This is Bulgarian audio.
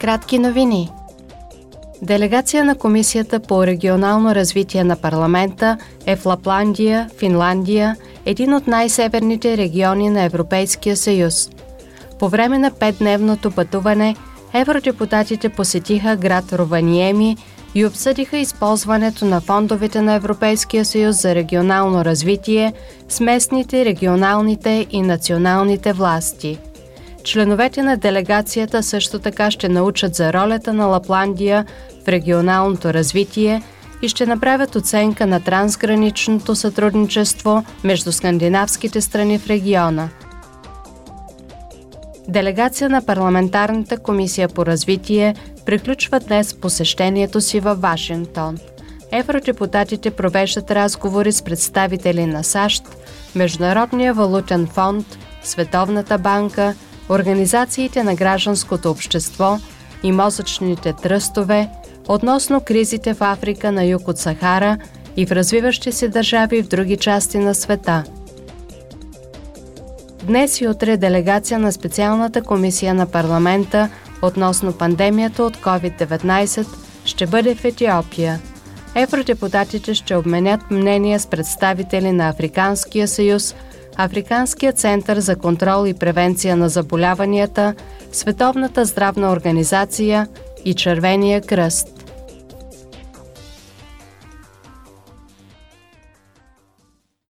Кратки новини. Делегация на Комисията по регионално развитие на парламента е в Лапландия, Финландия, един от най-северните региони на Европейския съюз. По време на петдневното пътуване, евродепутатите посетиха град Рованиеми и обсъдиха използването на фондовете на Европейския съюз за регионално развитие с местните, регионалните и националните власти – Членовете на делегацията също така ще научат за ролята на Лапландия в регионалното развитие и ще направят оценка на трансграничното сътрудничество между скандинавските страни в региона. Делегация на Парламентарната комисия по развитие приключва днес посещението си във Вашингтон. Евродепутатите провеждат разговори с представители на САЩ, Международния валутен фонд, Световната банка – организациите на гражданското общество и мозъчните тръстове относно кризите в Африка на юг от Сахара и в развиващи се държави в други части на света. Днес и утре делегация на специалната комисия на парламента относно пандемията от COVID-19 ще бъде в Етиопия. Евродепутатите ще обменят мнения с представители на Африканския съюз – Африканския център за контрол и превенция на заболяванията, Световната здравна организация и Червения кръст.